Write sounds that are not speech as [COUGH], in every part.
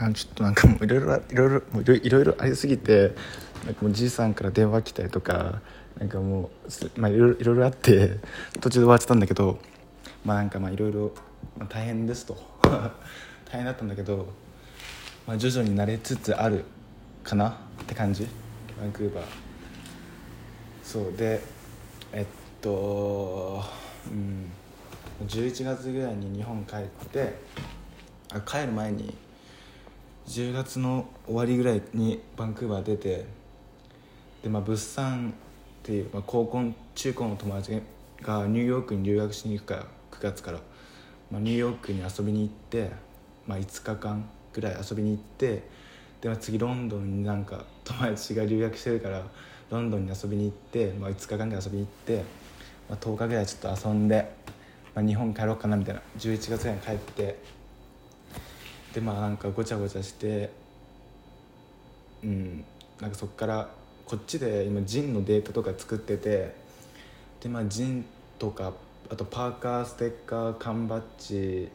あちょっとなんかもういろいろ [LAUGHS] いろいろもういろいろいろありすぎてなんかもうじいさんから電話来たりとかなんかもうまあいろいろいろいろあって途中で終わっちゃったんだけどまあなんかまあいろいろまあ大変ですと。[LAUGHS] 大変だったんだけど、まあ、徐々に慣れつつあるかな？って感じ。バンクーバー。そう。でえっとうん。11月ぐらいに日本帰ってあ帰る前に10月の終わりぐらいにバンクーバー出てでまあ物産っていう、まあ、高校中高の友達がニューヨークに留学しに行くから9月から、まあ、ニューヨークに遊びに行って、まあ、5日間ぐらい遊びに行ってで、まあ、次ロンドンになんか友達が留学してるからロンドンに遊びに行って、まあ、5日間ぐらい遊びに行って、まあ、10日ぐらいちょっと遊んで、まあ、日本帰ろうかなみたいな。11月ぐらいに帰ってでまあなんかごちゃごちゃしてうんなんかそっからこっちで今ジンのデータとか作っててでまあジンとかあとパーカーステッカー缶バッジ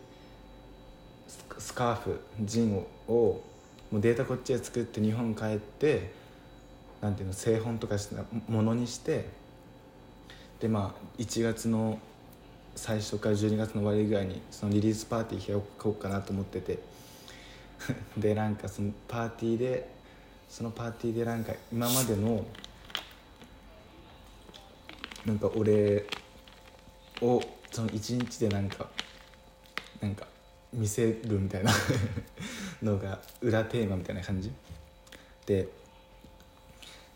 スカーフジンををもうデータこっちで作って日本帰ってなんていうの製本とかしたものにしてでまあ1月の最初から12月の終わりぐらいにそのリリースパーティー開こうかなと思ってて。[LAUGHS] でなんかそのパーティーでそのパーティーでなんか今までのなんか俺をその一日でなんかなんか見せるみたいな [LAUGHS] のが裏テーマみたいな感じ。で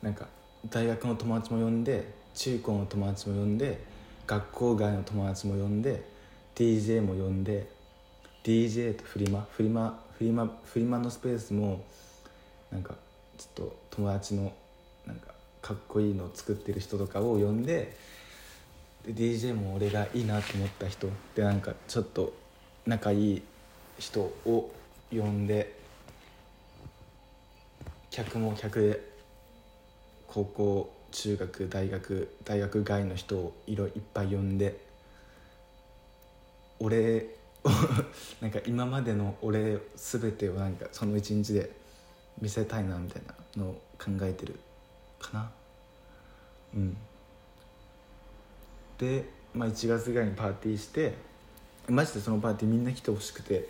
なんか大学の友達も呼んで中高の友達も呼んで学校外の友達も呼んで DJ も呼んで DJ とフリマフリマフリマフリマのスペースもなんかちょっと友達のなんかかっこいいのを作ってる人とかを呼んでで DJ も俺がいいなと思った人でなんかちょっと仲いい人を呼んで客も客で高校中学大学大学外の人をいろいっぱい呼んで俺 [LAUGHS] なんか今までの俺全てをなんかその一日で見せたいなみたいなのを考えてるかな。うん。で、まあ、1月ぐらいにパーティーしてマジでそのパーティーみんな来てほしくて。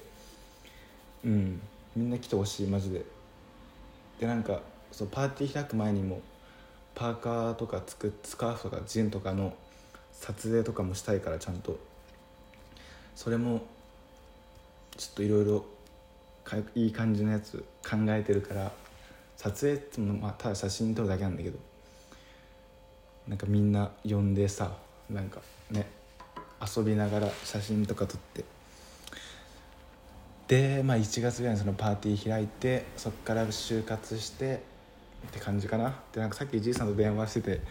うん。みんな来てほしいマジで。でなんかそうパーティー開く前にもパーカーとか作っスカーフとかジンとかの撮影とかもしたいからちゃんと。それもちょっといろいろいい感じのやつ考えてるから撮影ってもまあただ写真撮るだけなんだけどなんかみんな呼んでさなんかね遊びながら写真とか撮って。で、まあ、1月ぐらいにそのパーティー開いてそっから就活してって感じかな。でなんかさっきじいさんと電話してて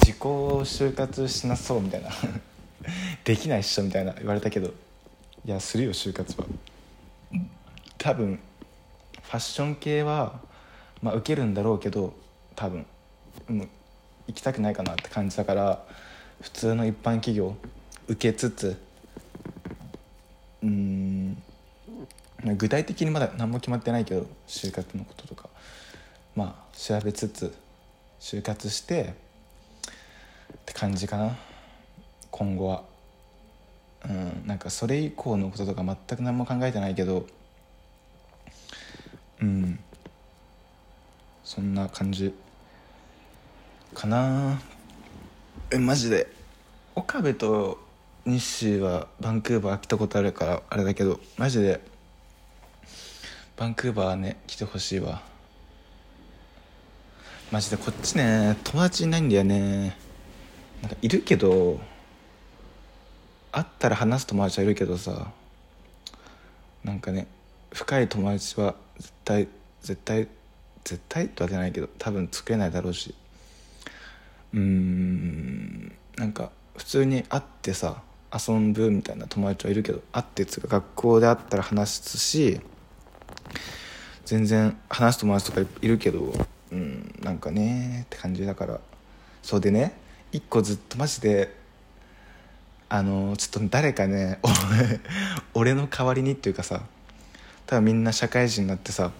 自己就活しなそうみたいな。[LAUGHS] できないっしょみたいな言われたけど。いやするよ就活は。多分ファッション系はまあ受けるんだろうけど多分もう行きたくないかなって感じだから普通の一般企業受けつつうん具体的にまだ何も決まってないけど就活のこととかまあ調べつつ就活してって感じかな。今後は。うんなんかそれ以降のこととか全く何も考えてないけどうん。そんな感じかな。えマジで。岡部と日誌はバンクーバー来たことあるからあれだけどマジで。バンクーバーね来てほしいわ。マジでこっちね友達いないんだよね。なんかいるけど会ったら話す友達はいるけどさなんかね深い友達は絶対絶対絶対とは出ないけど多分作れないだろうし。うーんなんか普通に会ってさ遊ぶみたいな友達はいるけど会ってつうか学校で会ったら話すし全然話す友達とかいるけどうんなんかねって感じだから。そうでね一個ずっとマジであのちょっと誰かね俺の代わりにっていうかさ多分みんな社会人になってさ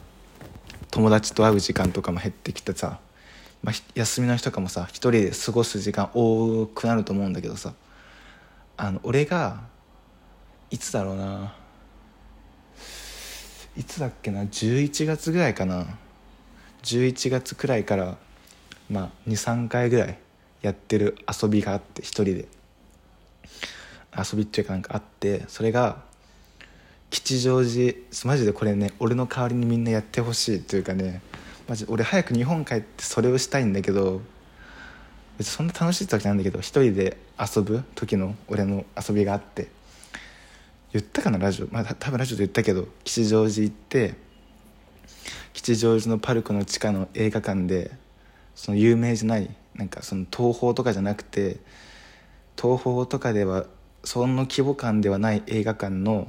友達と会う時間とかも減ってきてさ、まあ、休みの日とかもさ一人で過ごす時間多くなると思うんだけどさあの俺がいつだろうないつだっけな11月ぐらいかな11月くらいからまあ23回ぐらいやってる遊びがあって一人で。遊びっていうかなんかあってそれが吉祥寺マジでこれね俺の代わりにみんなやってほしいというかねマジ俺早く日本帰ってそれをしたいんだけど別にそんな楽しい時なんだけど一人で遊ぶ時の俺の遊びがあって言ったかなラジオ？まあ多分ラジオで言ったけど吉祥寺行って吉祥寺のパルコの地下の映画館でその有名じゃないなんかその東宝とかじゃなくて東宝とかではその規模感ではない映画館の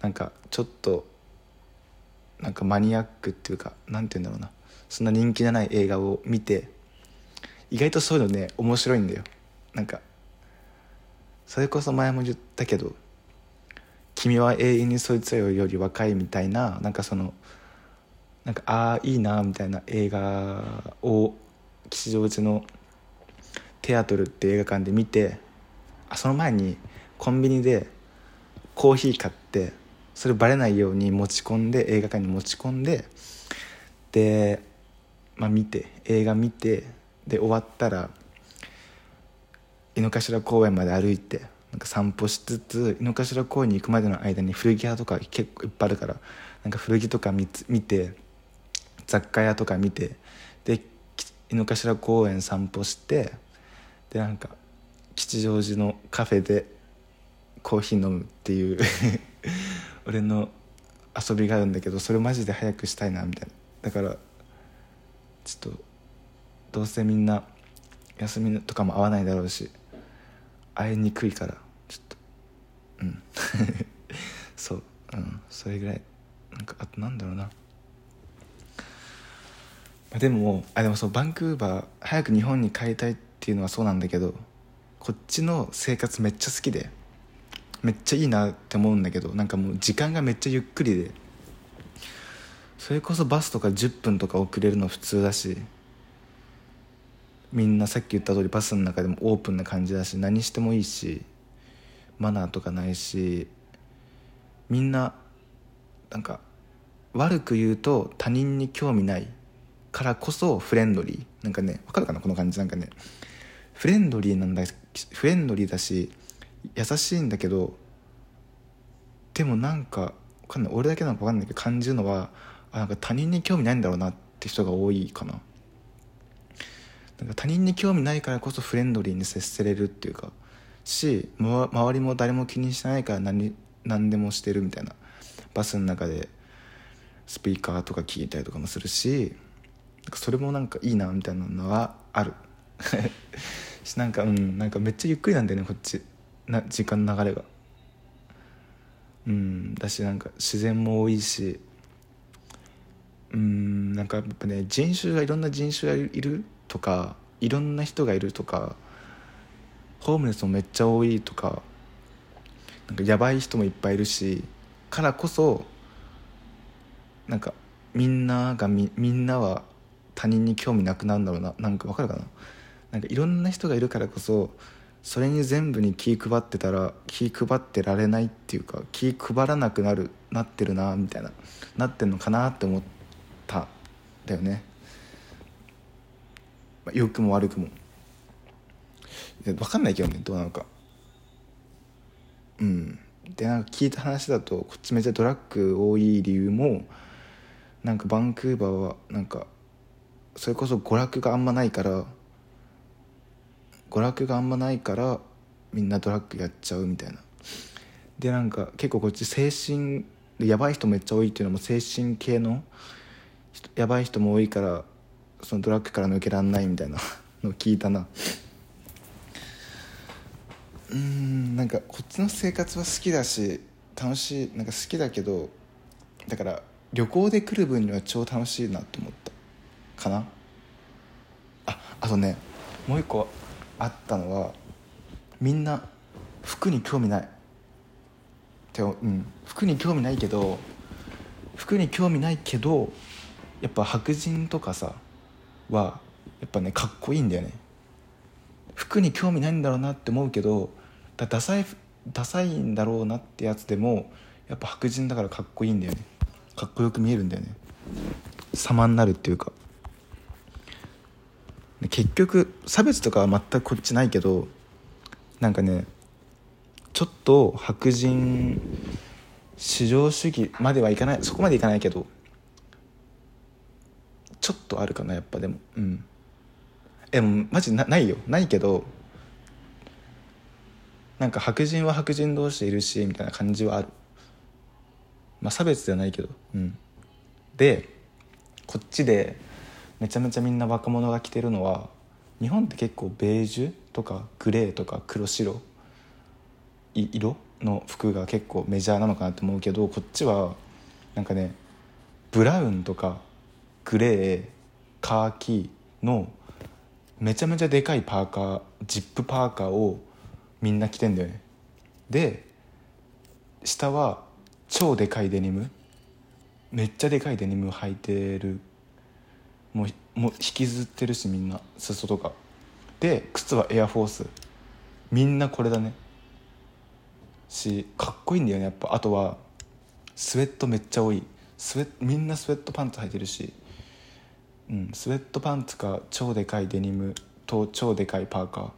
なんかちょっとなんかマニアックっていうかなんて言うんだろうな。そんな人気じゃない映画を見て意外とそういうのね面白いんだよ。なんかそれこそ前も言ったけど「君は永遠にそいつらより若い」みたいななんかそのなんかああいいなみたいな映画を吉祥寺のテアトルって映画館で見てあその前にコンビニでコーヒー買ってそれバレないように持ち込んで映画館に持ち込んでで、まあ、見て映画見てで終わったら井の頭公園まで歩いてなんか散歩しつつ井の頭公園に行くまでの間に古着屋とか結構いっぱいあるからなんか古着とか見見て雑貨屋とか見てで井の頭公園散歩してでなんか吉祥寺のカフェでコーヒー飲むっていう [LAUGHS] 俺の遊びがあるんだけどそれマジで早くしたいなみたいな。だからちょっとどうせみんな休みとかも合わないだろうし会いにくいからちょっと。うん。[LAUGHS] そう。うん。それぐらい。なんかあとなんだろうな。でもあでもそうバンクーバー早く日本に帰りたいっていうのはそうなんだけどこっちの生活めっちゃ好きで。めっちゃいいなって思うんだけどなんかもう時間がめっちゃゆっくりで。それこそバスとか10分とか遅れるの普通だしみんなさっき言った通りバスの中でもオープンな感じだし何してもいいしマナーとかないしみんななんか悪く言うと他人に興味ないからこそフレンドリー。なんかねわかるかなこの感じ？なんかねフレンドリーなんだフレンドリーだし優しいんだけどでもなんかわかんない。俺だけなのか分かんないけど感じるのはあなんか他人に興味ないんだろうなって人が多いかな。なんか他人に興味ないからこそフレンドリーに接せれるっていうかし、周りも誰も気にしてないから何何でもしてるみたいな。バスの中でスピーカーとか聞いたりとかもするしそれもなんかいいなみたいなのはある。[LAUGHS] しなんかうんなんかめっちゃゆっくりなんだよねこっち。な時間の流れが。うんだしなんか自然も多いし。うんなんかやっぱね人種がいろんな人種がいるとかいろんな人がいるとかホームレスもめっちゃ多いとかなんかやばい人もいっぱいいるしからこそなんかみんながみみんなは他人に興味なくなるんだろうな。なんかわかるかな？なんかいろんな人がいるからこそそれに全部に気配ってたら気配ってられないっていうか気配らなくなるなってるなみたいななってんのかなって思ったんだよね、まあ、良くも悪くも。分かんないけどねどうなのか。うん。でなんか聞いた話だとこっちめっちゃドラッグ多い理由もなんかバンクーバーはなんかそれこそ娯楽があんまないから娯楽があんまないからみんなドラッグやっちゃうみたいな。でなんか結構こっち精神やばい人めっちゃ多いっていうのも精神系のやばい人も多いからそのドラッグから抜けらんないみたいなのを聞いたな。うんなんかこっちの生活は好きだし楽しいなんか好きだけどだから旅行で来る分には超楽しいなと思った。かな？ああとねもう一個あったのはみんな服に興味ない。ってうん。服に興味ないけど服に興味ないけどやっぱ白人とかさはやっぱねかっこいいんだよね。服に興味ないんだろうなって思うけどだダサいダサいんだろうなってやつでもやっぱ白人だからかっこいいんだよね。かっこよく見えるんだよね。様になるっていうか。結局差別とかは全くこっちないけどなんかねちょっと白人至上主義まではいかないそこまでいかないけどちょっとあるかなやっぱでも。うん。でもマジなないよ。ないけどなんか白人は白人同士でいるしみたいな感じはある。まあ差別ではないけど。うん。でこっちでめちゃめちゃみんな若者が着てるのは日本って結構ベージュとかグレーとか黒白色の服が結構メジャーなのかなと思うけどこっちはなんかねブラウンとかグレーカーキのめちゃめちゃでかいパーカージップパーカーをみんな着てんだよね。で下は超でかいデニムめっちゃでかいデニム履いてるもうもう引きずってるしみんな裾とか。で靴はエアフォース。みんなこれだね。しかっこいいんだよねやっぱ。あとはスウェットめっちゃ多い。スウェみんなスウェットパンツ履いてるし、うん、スウェットパンツか超でかいデニムと超でかいパーカー。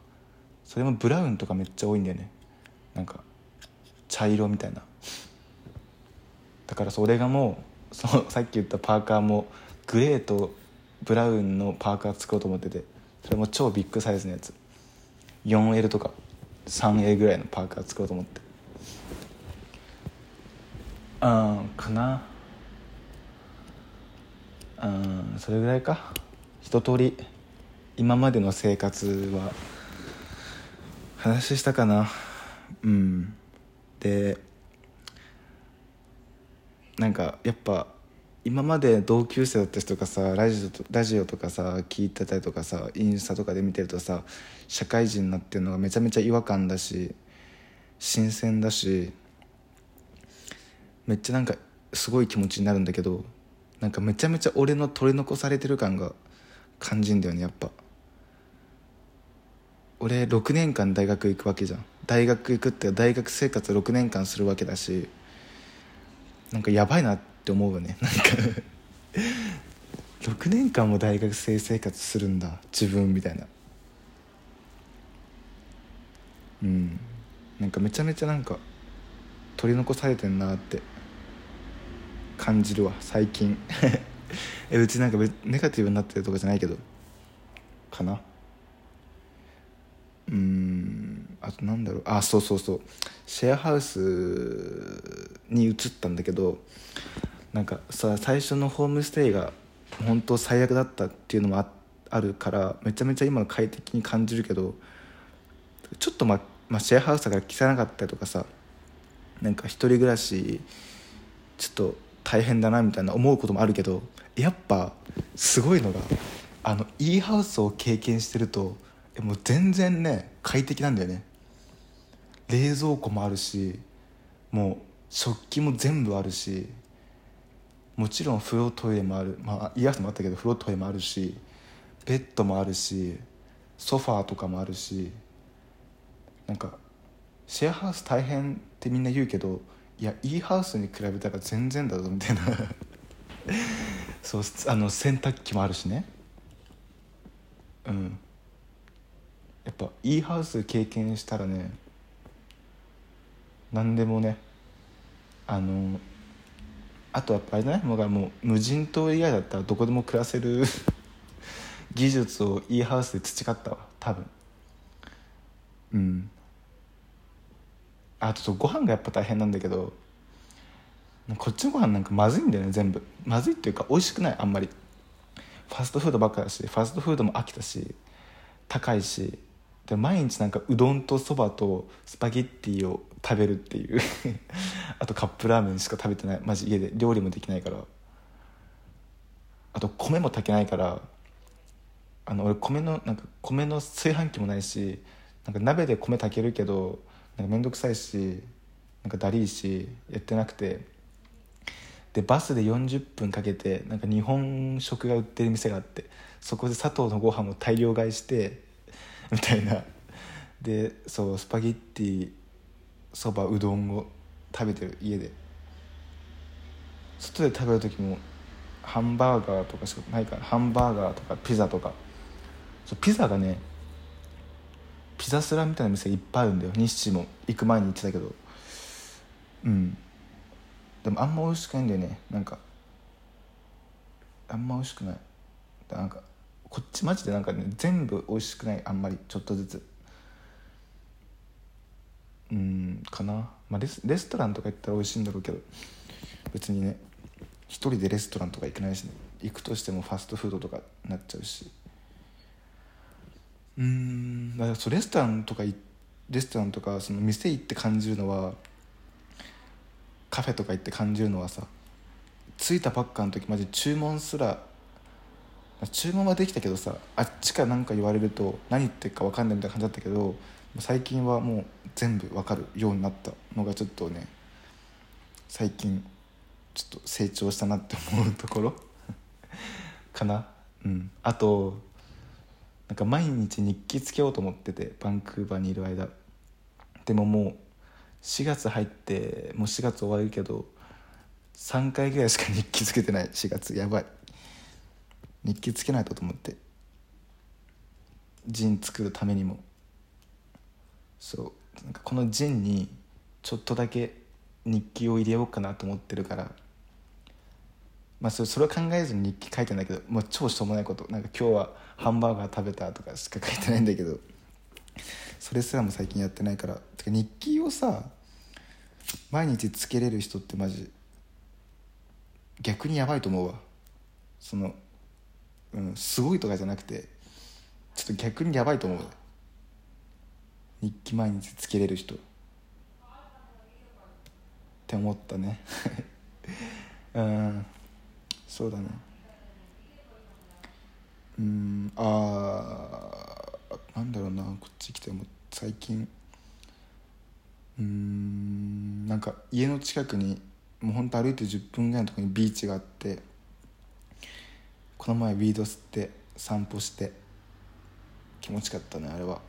それもブラウンとかめっちゃ多いんだよね。なんか茶色みたいな。だからそれがもうそのさっき言ったパーカーもグレーとブラウンのパーカー作ろうと思っててそれも超ビッグサイズのやつ。4L とか 3L ぐらいのパーカー作ろうと思って。うんかな。うんそれぐらいか。一通り今までの生活は話したかな。うん。でなんかやっぱ今まで同級生だった人がさラジオとラジオとかさ聞いてたりとかさインスタとかで見てるとさ社会人になってるのがめちゃめちゃ違和感だし新鮮だしめっちゃなんかすごい気持ちになるんだけどなんかめちゃめちゃ俺の取り残されてる感が感じんだよねやっぱ。俺6年間大学行くわけじゃん。大学行くって大学生活6年間するわけだしなんかやばいなってって思うよね。[LAUGHS] なんか。6年間も大学生生活するんだ。自分みたいな。うん。なんかめちゃめちゃなんか取り残されてんなって。感じるわ。最近。[LAUGHS] え別になんかネガティブになってるとかじゃないけど。かな。うん。あとなんだろう。あそうそうそう。シェアハウスに移ったんだけどなんかさ最初のホームステイが本当最悪だったっていうのもああるからめちゃめちゃ今の快適に感じるけどちょっとままあ、シェアハウスだから汚かったりとかさなんか一人暮らしちょっと大変だなみたいな思うこともあるけどやっぱすごいのがあの E ハウスを経験してるともう全然ね快適なんだよね。冷蔵庫もあるしもう食器も全部あるしもちろん風呂トイレもある。まあイヤホンもあったけど風呂トイレもあるしベッドもあるしソファーとかもあるしなんかシェアハウス大変ってみんな言うけどいや E ハウスに比べたら全然だぞみたいな。[LAUGHS] そうあの洗濯機もあるしね。うん。やっぱ E ハウス経験したらね何でもねあのあとはあれだねもうもう無人島以外だったらどこでも暮らせる [LAUGHS] 技術を E ハウスで培ったわ多分。うん。あとご飯がやっぱ大変なんだけどこっちのご飯なんかまずいんだよね全部。まずいっていうか美味しくないあんまり。ファストフードばっかだしファストフードも飽きたし高いし。で毎日なんかうどんとそばとスパゲッティを食べるっていう。[LAUGHS] あとカップラーメンしか食べてない。マジ家で。料理もできないから。あと米も炊けないから。あの俺米のなんか米の炊飯器もないしなんか鍋で米炊けるけどなんか面倒くさいしなんかだりいしやってなくて。でバスで40分かけてなんか日本食が売ってる店があってそこで砂糖のご飯を大量買いしてみたいな。でそうスパゲッティそばうどんを食べてる家で。外で食べる時もハンバーガーとかしかないからハンバーガーとかピザとか。そうピザがねピザスラみたいな店いっぱいあるんだよ。日清も。行く前に行ってたけど。うん。でもあんま美味しくないんだよね。なんかあんま美味しくない。なんかこっちマジでなんかね全部美味しくない。あんまり。ちょっとずつ。うんかな、まあ、レスレストランとか行ったら美味しいんだろうけど別にね一人でレストランとか行けないしね。行くとしてもファストフードとかなっちゃうし。うんだからそうレストランとかレストランとかその店行って感じるのはカフェとか行って感じるのはさ着いたばっかの時マジ注文すら注文はできたけどさあっちから何か言われると何言ってるか分かんないみたいな感じだったけど最近はもう全部分かるようになったのがちょっとね最近ちょっと成長したなって思うところ [LAUGHS] かな。うん。あとなんか毎日日記つけようと思っててバンクーバーにいる間。でももう4月入ってもう4月終わるけど3回ぐらいしか日記つけてない。4月やばい。日記つけないとと思って。ジン作るためにも。そう。なんかこのジンにちょっとだけ日記を入れようかなと思ってるからまあそれそれは考えずに日記書いてんだけどもう超しょうもないことなんか今日はハンバーガー食べたとかしか書いてないんだけどそれすらも最近やってないからてか日記をさ毎日つけれる人ってマジ逆にやばいと思うわ。そのうんすごいとかじゃなくてちょっと逆にやばいと思う。日記毎日つけれる人。って思ったね。[LAUGHS] うん。そうだね。うん。あーなんだろうな。こっち来ても最近。うん。なんか家の近くにもうほんと歩いて10分ぐらいのとこにビーチがあってこの前ウィード吸って散歩して気持ちかったねあれは。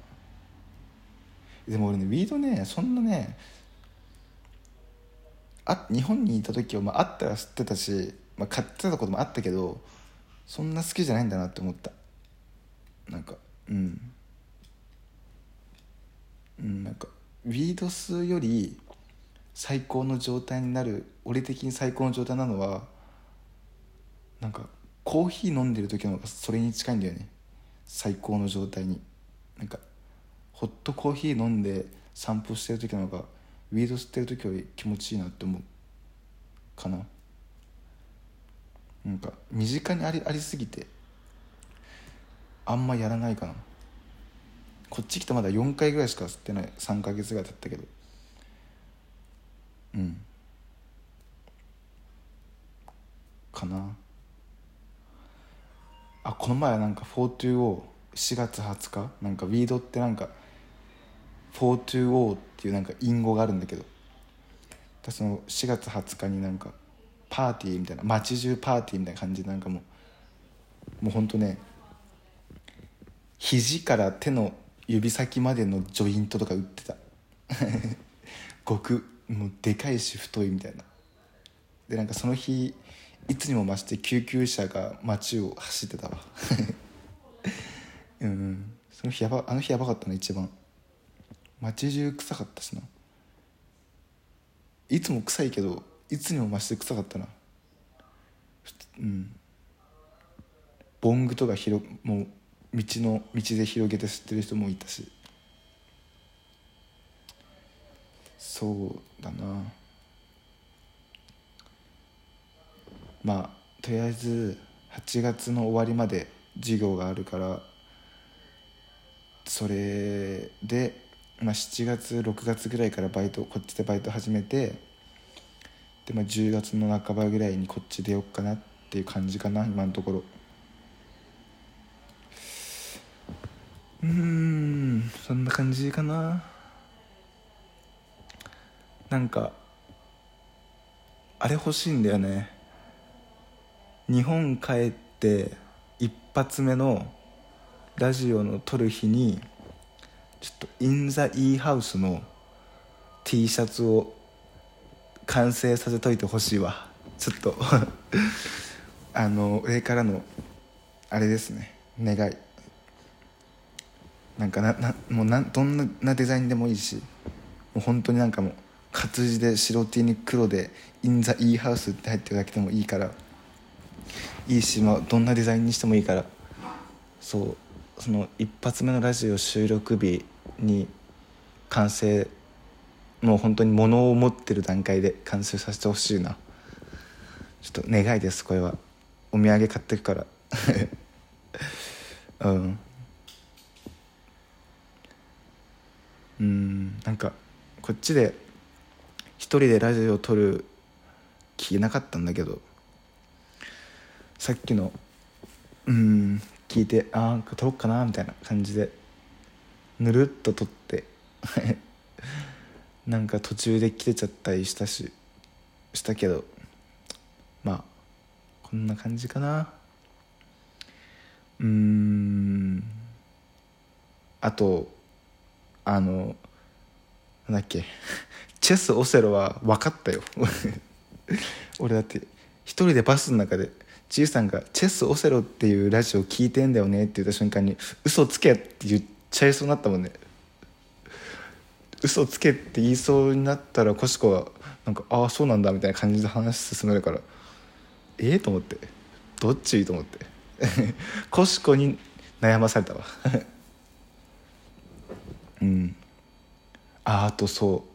でも俺ねウィードねそんなねあ日本にいた時は、まあ、あったら吸ってたし、まあ、買ってたこともあったけどそんな好きじゃないんだなって思った。なんかうん。うんなんかウィード吸うより最高の状態になる俺的に最高の状態なのはなんかコーヒー飲んでる時の方がそれに近いんだよね。最高の状態に。なんかホットコーヒー飲んで散歩してる時の方がウィード吸ってる時より気持ちいいなって思うかな。なんか身近にありありすぎてあんまやらないかな。こっち来てまだ4回ぐらいしか吸ってない。3ヶ月ぐらい経ったけど。うん。かな。あこの前なんか420 4月20日なんかウィードってなんか420っていうなんか隠語があるんだけどその4月20日になんかパーティーみたいな街中パーティーみたいな感じでなんかもうもうほんとね肘から手の指先までのジョイントとか売ってた。[LAUGHS] 極もうでかいし太いみたいな。でなんかその日いつにも増して救急車が街を走ってたわ。[LAUGHS] うん、その日やばあの日やばかったな一番。街中臭かったしな。いつも臭いけどいつにも増して臭かったな。うん。ボングとか広もう道の道で広げて吸ってる人もいたし。そうだな。まあとりあえず8月の終わりまで授業があるからそれで、まあ、7月6月ぐらいからバイトこっちでバイト始めてで、まあ、10月の半ばぐらいにこっち出よっかなっていう感じかな今のところ。うんそんな感じかな。なんかあれ欲しいんだよね。日本帰って一発目のラジオの撮る日にちょっと「イン・ザ・イーハウス」の T シャツを完成させといてほしいわ。ちょっと [LAUGHS] あの上からのあれですね。願い。なんかななもうなどんなデザインでもいいしもう本当になんかもう活字で白 T に黒で「イン・ザ・イーハウス」って入ってるだけでもいいからいいし、まあ、どんなデザインにしてもいいから。そう。その一発目のラジオ収録日に完成もう本当に物を持ってる段階で完成させてほしいな。ちょっと願いです。これは。お土産買ってくから。[LAUGHS] うん。うんなんかこっちで一人でラジオを撮る気なかったんだけど。さっきのうん。聞いてああ撮ろっかなみたいな感じでぬるっと撮って [LAUGHS] なんか途中で切れちゃったりしたししたけどまあこんな感じかな。うん。あとあのなんだっけ [LAUGHS] チェスオセロは分かったよ。[LAUGHS] 俺だって一人でバスの中でじいさんが「チェスオセロっていうラジオ聞いてんだよね」って言った瞬間に「嘘つけ」って言っちゃいそうになったもんね。嘘つけって言いそうになったらコシコがなんか「ああそうなんだ」みたいな感じで話進めるからええー、と思ってどっち？いいと思って。コシコに悩まされたわ。[LAUGHS] うん。ああとそ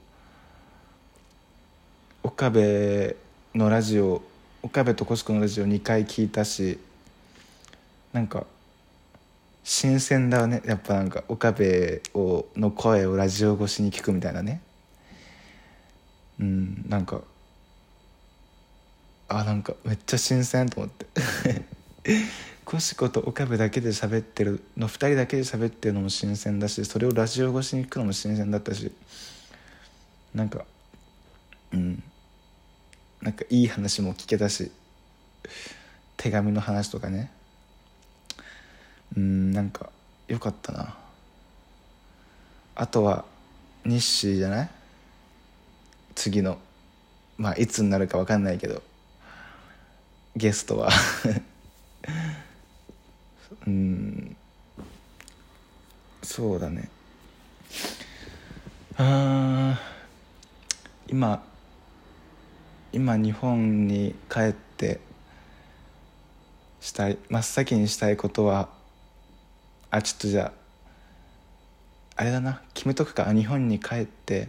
う。岡部のラジオ岡部とコシコのラジオ2回聞いたしなんか新鮮だね。やっぱなんか岡部をの声をラジオ越しに聞くみたいなね。うんなんかあなんかめっちゃ新鮮と思って。コシコと岡部だけで喋ってるの2人だけで喋ってるのも新鮮だしそれをラジオ越しに聞くのも新鮮だったしなんかうん。なんかいい話も聞けたし手紙の話とかね。うんなんかよかったな。あとは日誌じゃない？次のまあいつになるか分かんないけどゲストは。[LAUGHS] うん。そうだね。あ今今日本に帰ってしたい真っ先にしたいことはあちょっとじゃああれだな決めとくか。日本に帰って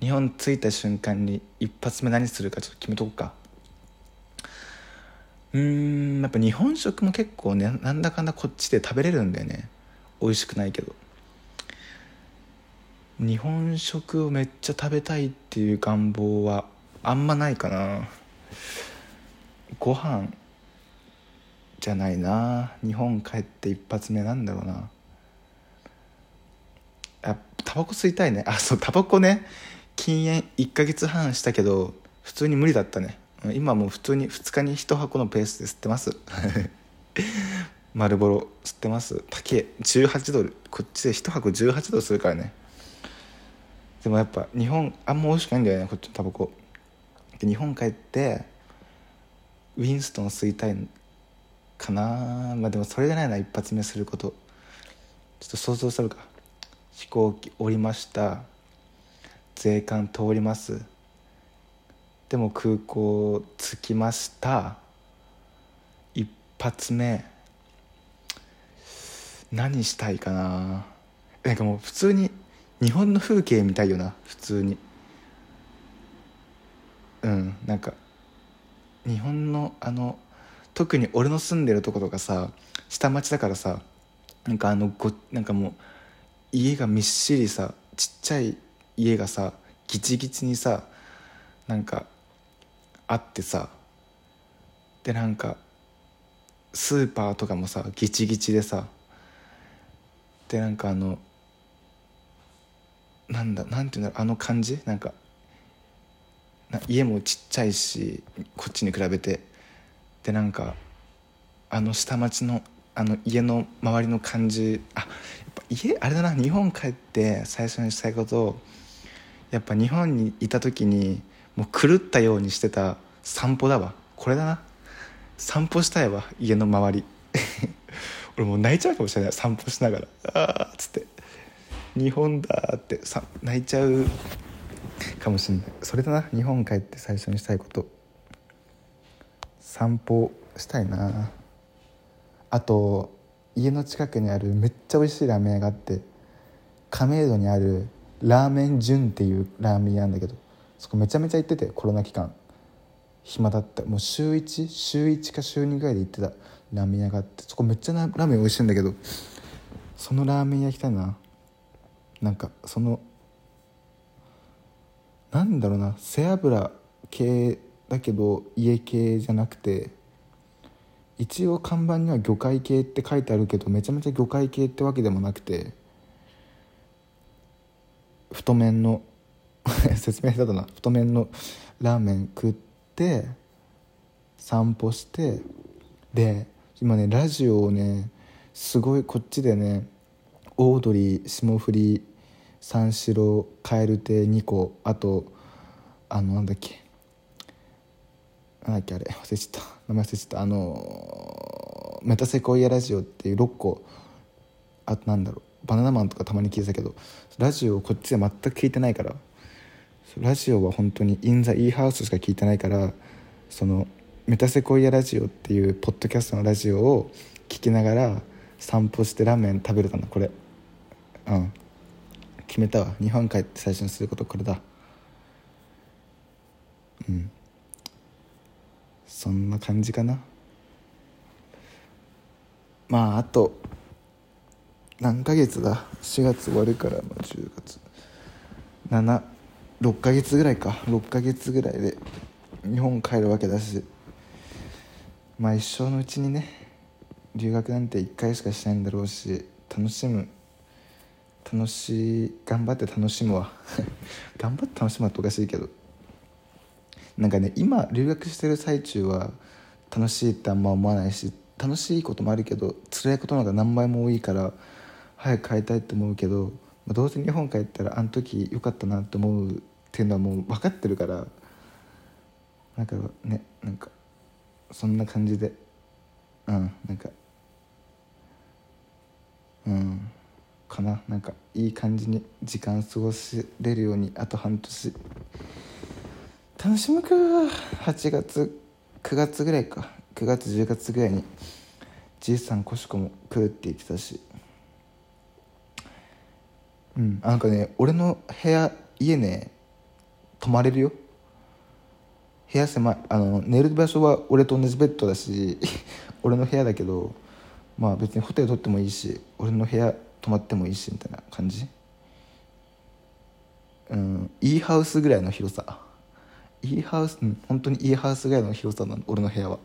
日本着いた瞬間に一発目何するかちょっと決めとくか。うんやっぱ日本食も結構ねなんだかんだこっちで食べれるんだよね。美味しくないけど。日本食をめっちゃ食べたいっていう願望はあんまないかな。ご飯じゃないな。日本帰って一発目なんだろうな。あタバコ吸いたいね。あそうタバコね。禁煙1ヶ月半したけど普通に無理だったね。今もう普通に2日に1箱のペースで吸ってます。[LAUGHS] 丸ボロ吸ってます。高え18ドル。こっちで1箱18ドルするからね。でもやっぱ日本あんま美味しくないんだよねこっちのタバコ。で日本帰ってウィンストン吸いたいかな。まあでもそれじゃないな一発目すること。ちょっと想像するか。飛行機降りました。税関通ります。でも空港着きました。一発目。何したいかな。なんかもう普通に日本の風景見たいよな。普通に。うんなんか日本のあの特に俺の住んでるとことかさ下町だからさなんかあのごなんかもう家がみっしりさちっちゃい家がさギチギチにさなんかあってさでなんかスーパーとかもさギチギチでさでなんかあのなんだなんていうんだろうあの感じ？なんか家もちっちゃいしこっちに比べて。でなんかあの下町のあの家の周りの感じあやっぱ家あれだな日本帰って最初にしたいことやっぱ日本にいた時にもう狂ったようにしてた散歩だわ。これだな。散歩したいわ家の周り。[LAUGHS] 俺もう泣いちゃうかもしれない散歩しながら。あーっつって。日本だってさ泣いちゃう。かもしれない。それだな。日本帰って最初にしたいこと。散歩したいな。あと家の近くにあるめっちゃ美味しいラーメン屋があって亀戸にあるラーメン純っていうラーメン屋なんだけどそこめちゃめちゃ行っててコロナ期間。暇だった。もう週1週1か週2ぐらいで行ってた。ラーメン屋があってそこめっちゃラーメン美味しいんだけどそのラーメン屋行きたいな。なんかそのなんだろうな。背脂系だけど家系じゃなくて一応看板には魚介系って書いてあるけどめちゃめちゃ魚介系ってわけでもなくて太麺の [LAUGHS] 説明下手だな。太麺のラーメン食って散歩してで今ねラジオをねすごいこっちでねオードリー霜降り三四郎蛙亭2個あとあのなんだっけ。なんだっけあれ。忘れちゃった。名前忘れちゃった。あのメタセコイアラジオっていう6個あとなんだろう。バナナマンとかたまに聞いてたけどラジオこっちで全く聞いてないからラジオは本当にインザイーハウスしか聞いてないからそのメタセコイアラジオっていうポッドキャストのラジオを聞きながら散歩してラーメン食べれたんだこれ。うん。決めたわ。日本帰って最初にすることこれだ。うん。そんな感じかな。まああと何ヶ月だ？4月終わるから、まあ、10月。76ヶ月ぐらいか。6ヶ月ぐらいで日本帰るわけだし。まあ一生のうちにね留学なんて1回しかしないんだろうし楽しむ楽しい頑張って楽しむわ。[LAUGHS] 頑張って楽しむはおかしいけど。なんかね今留学してる最中は楽しいってあんま思わないし楽しいこともあるけど辛いことの方が何倍も多いから早く帰りたいと思うけど、まあ、どうせ日本帰ったらあの時良かったなと思うっていうのはもう分かってるからだからねなんかそんな感じで。うんなんかうんかな。なんかいい感じに時間過ごせれるようにあと半年。楽しむか。8月9月ぐらいか。9月10月ぐらいにじいさんこしこも来るって言ってたし。うん。なんかね俺の部屋家ね泊まれるよ。部屋狭い。あの寝る場所は俺と同じベッドだし [LAUGHS] 俺の部屋だけどまあ別にホテル取ってもいいし俺の部屋泊まってもいいしみたいな感じ？うんいいハウスぐらいの広さ。いいハウスうん本当にいいハウスぐらいの広さなの俺の部屋は。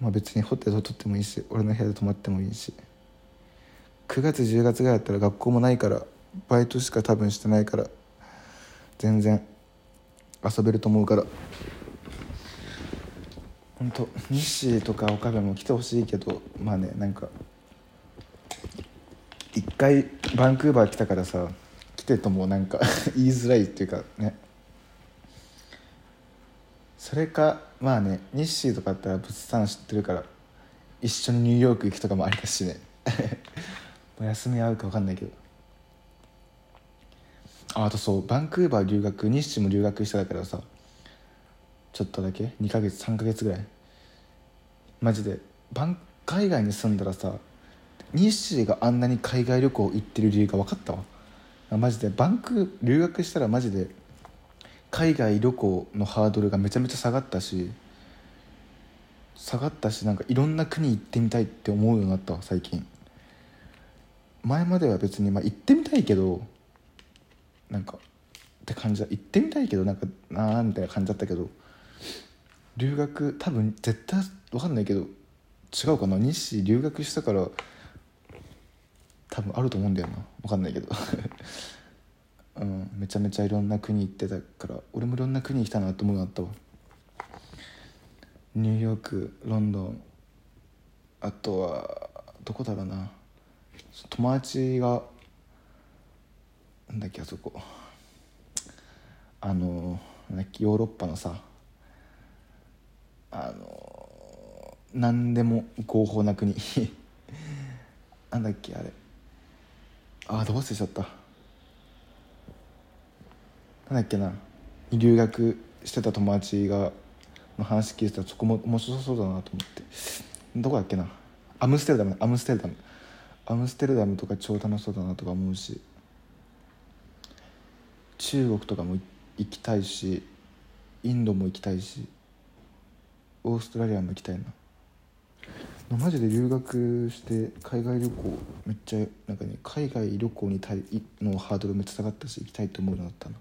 まあ別にホテルを取ってもいいし俺の部屋で泊まってもいいし。9月10月ぐらいだったら学校もないからバイトしか多分してないから全然遊べると思うから。本当西とか岡部も来てほしいけどまあねなんか一回バンクーバー来たからさ来てともなんか [LAUGHS] 言いづらいっていうかね。それかまあねニッシーとかだったら物産知ってるから一緒にニューヨーク行くとかもありだしね。[LAUGHS] もう休み合うか分かんないけど。ああとそうバンクーバー留学ニッシーも留学してたからさちょっとだけ？2ヶ月？3ヶ月ぐらい？マジでバン海外に住んだらさニッがあんなに海外旅行行ってる理由が分かったわ。マジでバンク留学したらマジで海外旅行のハードルがめちゃめちゃ下がったし下がったしなんかいろんな国行ってみたいって思うようになったわ最近。前までは別にまあ行ってみたいけどなんかって感じだ。行ってみたいけどなんかなあみたいな感じだったけど留学多分絶対分かんないけど違うかな。日誌留学したから多分あると思うんだよな。分かんないけど。[LAUGHS] うんめちゃめちゃいろんな国行ってたから俺もいろんな国行きたなと思うなったわ。ニューヨークロンドンあとはどこだろうな。友達がなんだっけあそこ。あのなんだっけヨーロッパのさあの何でも合法な国。[LAUGHS] なんだっけあれ。あどう忘れちゃった。なんだっけな。留学してた友達がの話聞いてたらそこも面白そうだなと思って。どこだっけな。アムステルダムアムステルダム。アムステルダムとか超楽しそうだなとか思うし。中国とかも行きたいしインドも行きたいしオーストラリアも行きたいな。マジで留学して海外旅行めっちゃなんかね海外旅行にたいのハードルめっちゃ下がったし行きたいと思うようになったな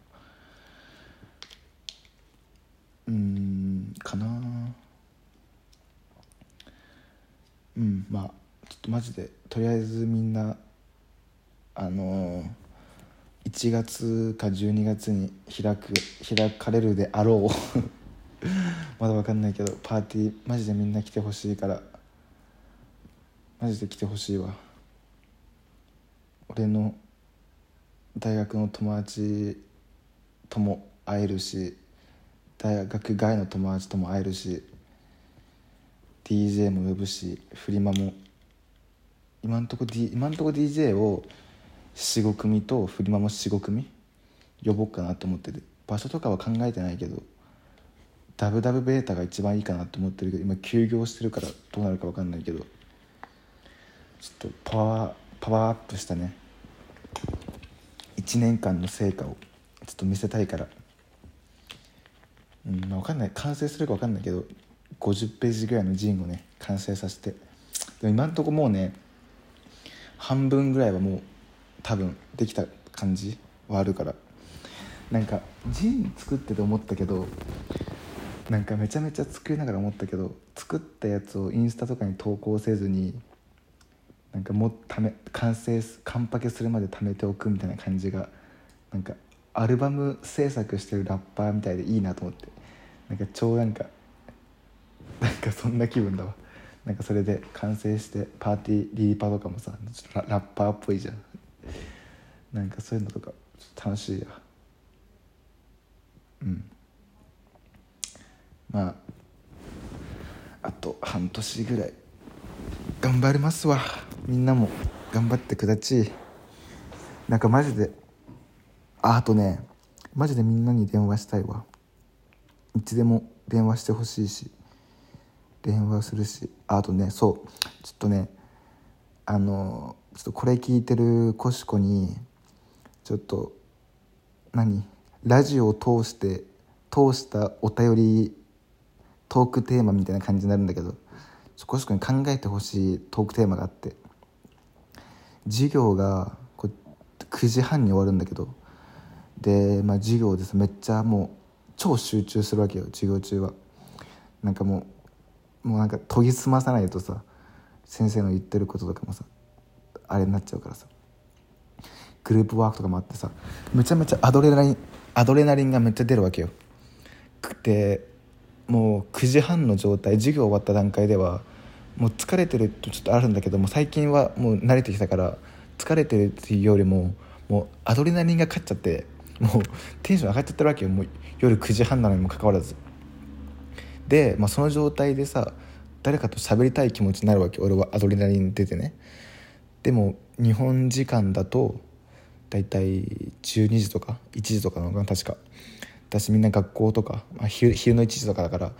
うんかな。うんまあちょっとマジでとりあえずみんなあのー、1月か12月に開く開かれるであろう。[LAUGHS] まだ分かんないけどパーティーマジでみんな来てほしいからマジで来てほしいわ。俺の大学の友達とも会えるし大学外の友達とも会えるし DJ も呼ぶしフリマも。今んとこ、D、今んとこ DJ を45組とフリマも45組呼ぼうかなと思ってて場所とかは考えてないけどダブダブベータが一番いいかなと思ってるけど今休業してるからどうなるか分かんないけどちょっとパワーパワーアップしたね。1年間の成果をちょっと見せたいから。うんまあ分かんない。完成するか分かんないけど50ページぐらいのジンをね完成させて。でも今んとこもうね半分ぐらいはもう多分できた感じはあるから。なんかジン作ってて思ったけどなんかめちゃめちゃ作りながら思ったけど作ったやつをインスタとかに投稿せずになんかもうため完成完パケするまで貯めておくみたいな感じがなんかアルバム制作してるラッパーみたいでいいなと思って。なんか超なんか [LAUGHS] なんかそんな気分だわ。なんかそれで完成してパーティーリーパーとかもさララッパーっぽいじゃん。なんかそういうのとか楽しいや。うん。まああと半年ぐらい。頑張りますわ。みんなも頑張ってくだち。なんかマジでああとねマジでみんなに電話したいわ。いつでも電話してほしいし電話するし。あとねそうちょっとねあのちょっとこれ聞いてるコシコにちょっと何ラジオを通して通したお便りトークテーマみたいな感じになるんだけどコシコに考えてほしいトークテーマがあって授業がこ9時半に終わるんだけどで、まあ、授業です。めっちゃもう超集中するわけよ授業中は。なんかもうもうなんか研ぎ澄まさないとさ先生の言ってることとかもさあれになっちゃうからさ。グループワークとかもあってさめちゃめちゃアドレナリンアドレナリンがめっちゃ出るわけよ。でもう9時半の状態授業終わった段階ではもう疲れてるとちょっとあるんだけども最近はもう慣れてきたから疲れてるっていうよりももうアドレナリンが勝っちゃってもうテンション上がっちゃってるわけよ。もう夜9時半なのにもかかわらず。で、まあ、その状態でさ誰かと喋りたい気持ちになるわけ俺はアドレナリン出てね。でも日本時間だと大体12時とか1時とかなのかな確か。私みんな学校とか、まあ、昼昼の1時とかだから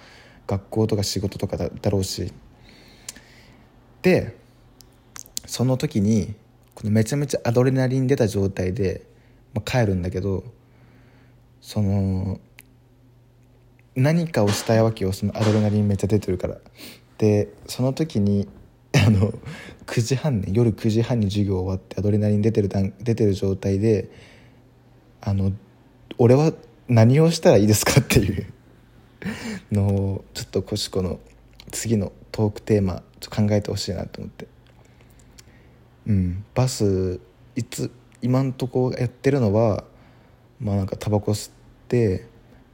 学校とか仕事とかだだろうし。でその時にこのめちゃめちゃアドレナリン出た状態で、まあ、帰るんだけどその何かをしたいわけよ。そのアドレナリンめっちゃ出てるから。でその時に [LAUGHS] あの9時半ね夜9時半に授業終わってアドレナリン出てる出てる状態であの俺は何をしたらいいですかっていう。のをちょっとコシコの次のトークテーマちょ考えてほしいなと思って。うん。バスいつ今んとこやってるのはまあなんかタバコ吸って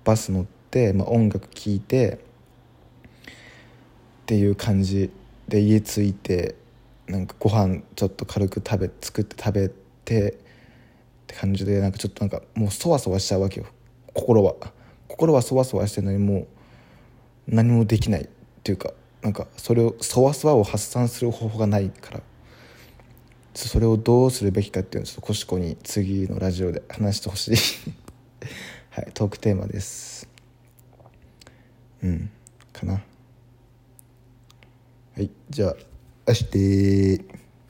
バス乗って、まあ、音楽聴いてっていう感じで家着いてなんかご飯ちょっと軽く食べ作って食べてって感じでなんかちょっとなんかもうそわそわしちゃうわけよ。心は。心はそわそわしてるのにもう何もできないっていうかなんかそれをそわそわを発散する方法がないから。それをどうするべきかっていうのをちょっとコシコに次のラジオで話してほしい。[LAUGHS] はいトークテーマです。うんかな。はいじゃあ明日。